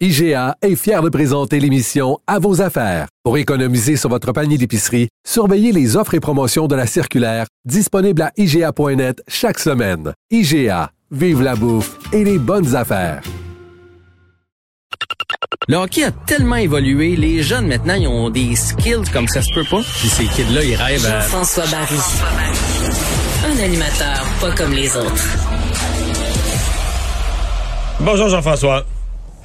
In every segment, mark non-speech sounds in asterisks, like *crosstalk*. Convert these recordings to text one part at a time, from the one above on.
IGA est fier de présenter l'émission À vos affaires. Pour économiser sur votre panier d'épicerie, surveillez les offres et promotions de la circulaire disponible à IGA.net chaque semaine. IGA, vive la bouffe et les bonnes affaires. Le hockey a tellement évolué, les jeunes maintenant, ils ont des skills comme ça se peut pas. Puis ces kids-là, ils rêvent à... Jean-François Barry. Un animateur pas comme les autres. Bonjour Jean-François.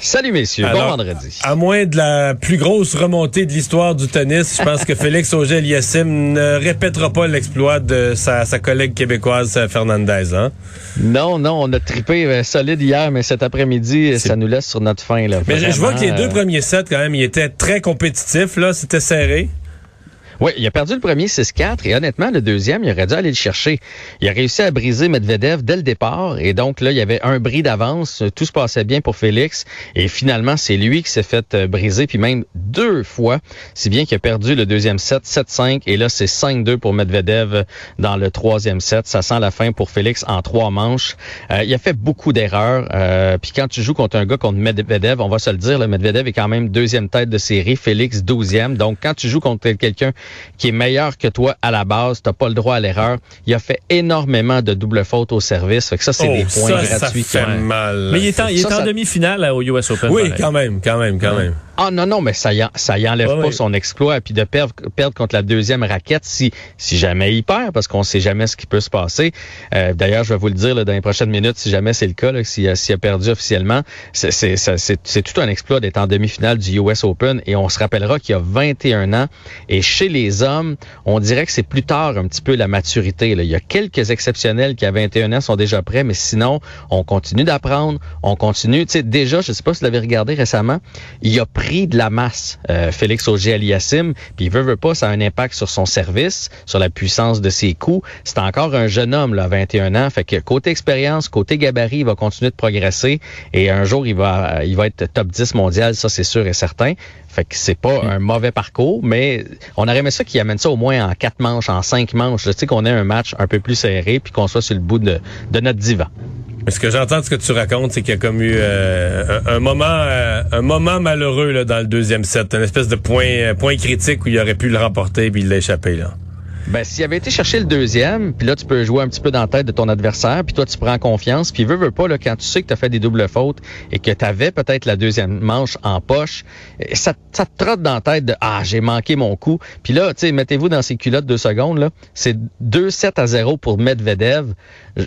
Salut messieurs, bon vendredi. À moins de la plus grosse remontée de l'histoire du tennis, je pense que *laughs* Félix Auger-Aliassime ne répétera pas l'exploit de sa, collègue québécoise Fernandez. Hein? Non, non, on a trippé euh, solide hier, mais cet après-midi, ça nous laisse sur notre fin. Là. Mais je vois que les deux euh, premiers sets, quand même, ils étaient très compétitifs. là, C'était serré. Oui, il a perdu le premier 6-4 et honnêtement, le deuxième, il aurait dû aller le chercher. Il a réussi à briser Medvedev dès le départ et donc là, il y avait un bris d'avance. Tout se passait bien pour Félix et finalement, c'est lui qui s'est fait euh, briser puis même deux fois. Si bien qu'il a perdu le deuxième set 7-5 et là, c'est 5-2 pour Medvedev dans le troisième set. Ça sent la fin pour Félix en trois manches. Euh, il a fait beaucoup d'erreurs. Euh, puis quand tu joues contre un gars contre Medvedev, on va se le dire, le Medvedev est quand même deuxième tête de série, Félix douzième. Donc quand tu joues contre quelqu'un qui est meilleur que toi à la base, t'as pas le droit à l'erreur. Il a fait énormément de doubles fautes au service. Fait que ça, c'est des oh, points gratuits. Ça fait mal. Mais il est en, il est en demi-finale au US Open. Oui, quand même, quand même, quand même. Ah non, non, mais ça y, ça y enlève pas son exploit. Puis de perdre, perdre contre la deuxième raquette, si, si jamais il perd, parce qu'on sait jamais ce qui peut se passer. Euh, D'ailleurs, je vais vous le dire là, dans les prochaines minutes, si jamais c'est le cas, s'il a, a, perdu officiellement, c'est tout un exploit d'être en demi-finale du US Open. Et on se rappellera qu'il y a 21 ans. Et chez les hommes, on dirait que c'est plus tard un petit peu la maturité. Là. Il y a quelques exceptionnels qui à 21 ans sont déjà prêts, mais sinon, on continue d'apprendre, on continue. Tu sais, déjà, je sais pas si vous l'avez regardé récemment, il a pris de la masse, euh, Félix Auger-Aliassime, puis il veut, veut pas, ça a un impact sur son service, sur la puissance de ses coups. C'est encore un jeune homme, là, 21 ans, fait que côté expérience, côté gabarit, il va continuer de progresser et un jour, il va, il va être top 10 mondial, ça c'est sûr et certain. Fait que c'est pas un mauvais parcours, mais on aurait aimé ça qu'il amène ça au moins en quatre manches, en cinq manches. Je sais qu'on ait un match un peu plus serré puis qu'on soit sur le bout de, de notre divan. Ce que j'entends de ce que tu racontes, c'est qu'il y a comme eu euh, un, moment euh, un moment malheureux là, dans le deuxième set, une espèce de point euh, point critique où il aurait pu le remporter puis il l'a échappé là. Ben, s'il avait été chercher le deuxième, puis là, tu peux jouer un petit peu dans la tête de ton adversaire, puis toi, tu prends confiance, puis veux, veux pas, là, quand tu sais que tu as fait des doubles fautes et que tu avais peut-être la deuxième manche en poche, ça, ça te trotte dans la tête de « Ah, j'ai manqué mon coup ». Puis là, tu sais, mettez-vous dans ces culottes deux secondes, là, c'est 2-7 à 0 pour Medvedev. Tu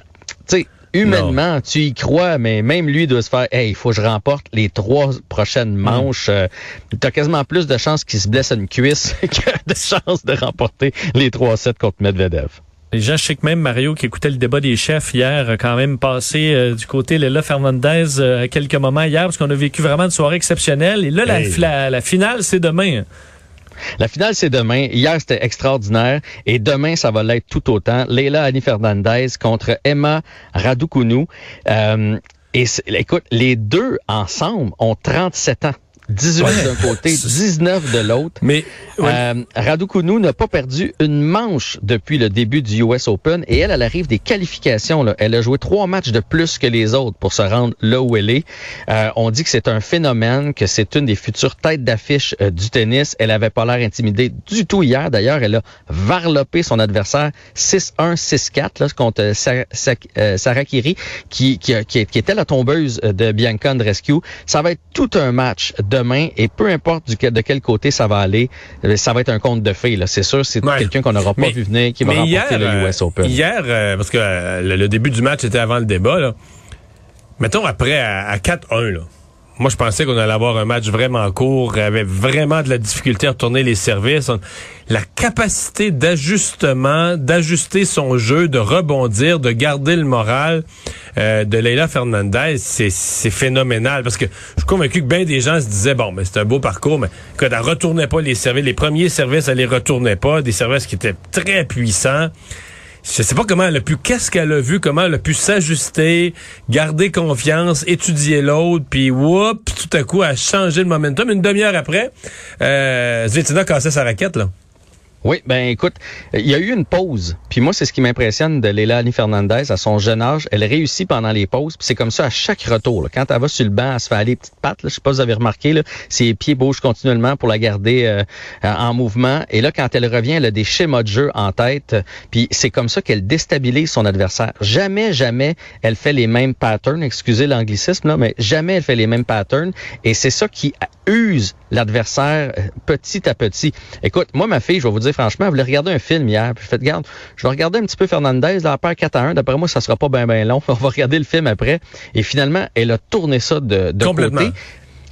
sais, humainement, tu y crois, mais même lui doit se faire, hey, il faut que je remporte les trois prochaines hmm. manches. Euh, tu as quasiment plus de chances qu'il se blesse à une cuisse *laughs* que de chances de remporter les trois sets contre Medvedev. Les gens, je sais que même Mario qui écoutait le débat des chefs hier a quand même passé euh, du côté Léla Fernandez euh, à quelques moments hier parce qu'on a vécu vraiment une soirée exceptionnelle. Et là, la, la finale, c'est demain. La finale, c'est demain. Hier, c'était extraordinaire. Et demain, ça va l'être tout autant. Leila Annie Fernandez contre Emma Raducunu. Euh, et écoute, les deux ensemble ont 37 ans. 18 d'un côté, *laughs* 19 de l'autre. Mais euh, Raducunu n'a pas perdu une manche depuis le début du US Open et elle, elle arrive des qualifications. Là. Elle a joué trois matchs de plus que les autres pour se rendre là où elle est. Euh, on dit que c'est un phénomène, que c'est une des futures têtes d'affiche euh, du tennis. Elle avait pas l'air intimidée du tout hier. D'ailleurs, elle a varlopé son adversaire 6-1, 6-4 contre euh, Sarah Kiri, qui, qui, était la tombeuse de Bianca Andrescu. Ça va être tout un match de demain et peu importe du, de quel côté ça va aller, euh, ça va être un compte de fait. C'est sûr, c'est quelqu'un qu'on n'aura pas vu venir qui va remporter le US Open. Hier, euh, parce que euh, le, début du match était avant le débat, là. mettons après à, 4-1, moi, je pensais qu'on allait avoir un match vraiment court, avait vraiment de la difficulté à retourner les services. La capacité d'ajustement, d'ajuster son jeu, de rebondir, de garder le moral euh, de Leila Fernandez, c'est phénoménal. Parce que je suis convaincu que bien des gens se disaient, bon, mais c'est un beau parcours, mais qu'elle ne retournait pas les services. Les premiers services, elle les retournait pas. Des services qui étaient très puissants je sais pas comment elle a pu, qu'est-ce qu'elle a vu, comment elle a pu s'ajuster, garder confiance, étudier l'autre, puis whoop, tout à coup, a changé le momentum. Une demi-heure après, euh, Svetina cassait sa raquette, là. Oui, ben écoute, il y a eu une pause. Puis moi, c'est ce qui m'impressionne de Leilani Fernandez à son jeune âge. Elle réussit pendant les pauses. Puis c'est comme ça à chaque retour. Quand elle va sur le banc, elle se fait aller petites pattes. Là. Je sais pas si vous avez remarqué, là, ses pieds bougent continuellement pour la garder euh, en mouvement. Et là, quand elle revient, elle a des schémas de jeu en tête. Puis c'est comme ça qu'elle déstabilise son adversaire. Jamais, jamais, elle fait les mêmes patterns. Excusez l'anglicisme, là, mais jamais elle fait les mêmes patterns. Et c'est ça qui use l'adversaire euh, petit à petit. Écoute, moi, ma fille, je vais vous dire franchement, elle voulait regarder un film hier. Puis je fais, je vais regarder un petit peu Fernandez, la paire 4 à 1. D'après moi, ça sera pas bien, bien long. *laughs* On va regarder le film après. Et finalement, elle a tourné ça de, de côté.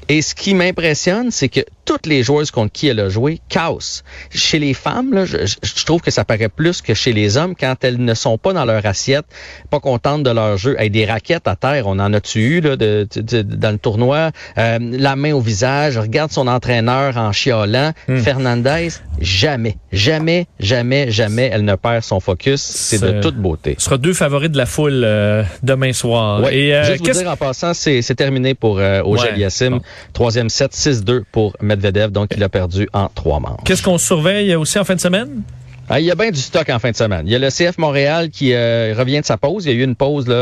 Et ce qui m'impressionne, c'est que toutes les joueuses contre qui elle a joué cassent. Chez les femmes, là, je, je, trouve que ça paraît plus que chez les hommes quand elles ne sont pas dans leur assiette, pas contentes de leur jeu. Avec des raquettes à terre, on en a-tu eu là, de, dans le tournoi? Euh, la main au visage, regarde son entraîneur en chiolant. Hmm. Fernandez, jamais, jamais, jamais, jamais, elle ne perd son focus. C'est de toute beauté. Ce sera deux favoris de la foule euh, demain soir. Ouais. Et, euh, Juste vous dire en passant, c'est terminé pour euh, Ogel Yassim. Troisième set, 6-2 pour Medvedev, donc il a perdu en trois manches. Qu'est-ce qu'on surveille aussi en fin de semaine? Ah, il y a bien du stock en fin de semaine. Il y a le CF Montréal qui euh, revient de sa pause. Il y a eu une pause là,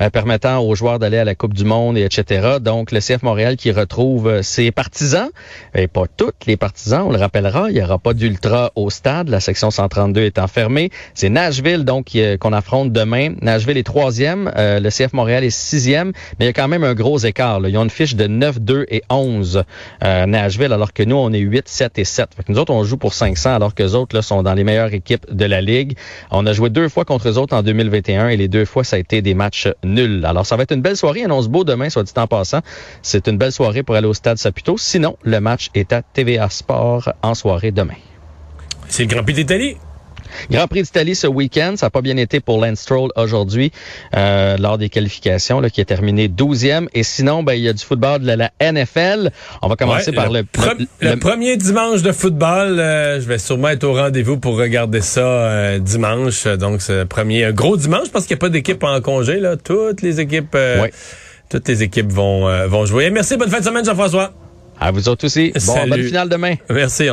euh, permettant aux joueurs d'aller à la Coupe du Monde et etc. Donc le CF Montréal qui retrouve euh, ses partisans, et pas tous les partisans, on le rappellera. Il n'y aura pas d'ultra au stade. La section 132 est enfermée. C'est Nashville donc qu'on affronte demain. Nashville est troisième. le CF Montréal est sixième. Mais il y a quand même un gros écart. Là. Ils ont une fiche de 9, 2 et 11 Nashville, alors que nous on est 8, 7 et 7. Fait que nous autres on joue pour 500 alors que les autres là, sont dans les meilleurs équipe de la Ligue. On a joué deux fois contre eux autres en 2021 et les deux fois, ça a été des matchs nuls. Alors, ça va être une belle soirée. Annonce beau demain, soit dit en passant. C'est une belle soirée pour aller au Stade Saputo. Sinon, le match est à TVA Sport en soirée demain. C'est le Grand Prix d'Italie. Grand Prix d'Italie ce week-end, ça n'a pas bien été pour Lance Stroll aujourd'hui euh, lors des qualifications, là, qui est terminé 12e. Et sinon, ben, il y a du football de la, NFL. On va commencer par le, le, premier dimanche de football. Euh, je vais sûrement être au rendez-vous pour regarder ça euh, dimanche. Donc, c'est le premier un gros dimanche parce qu'il n'y a pas d'équipe en congé. Là. Toutes les équipes, toutes les équipes vont, vont jouer. Merci, bonne fin de semaine, Jean-François. À vous autres aussi. Bon, bonne finale demain. Merci.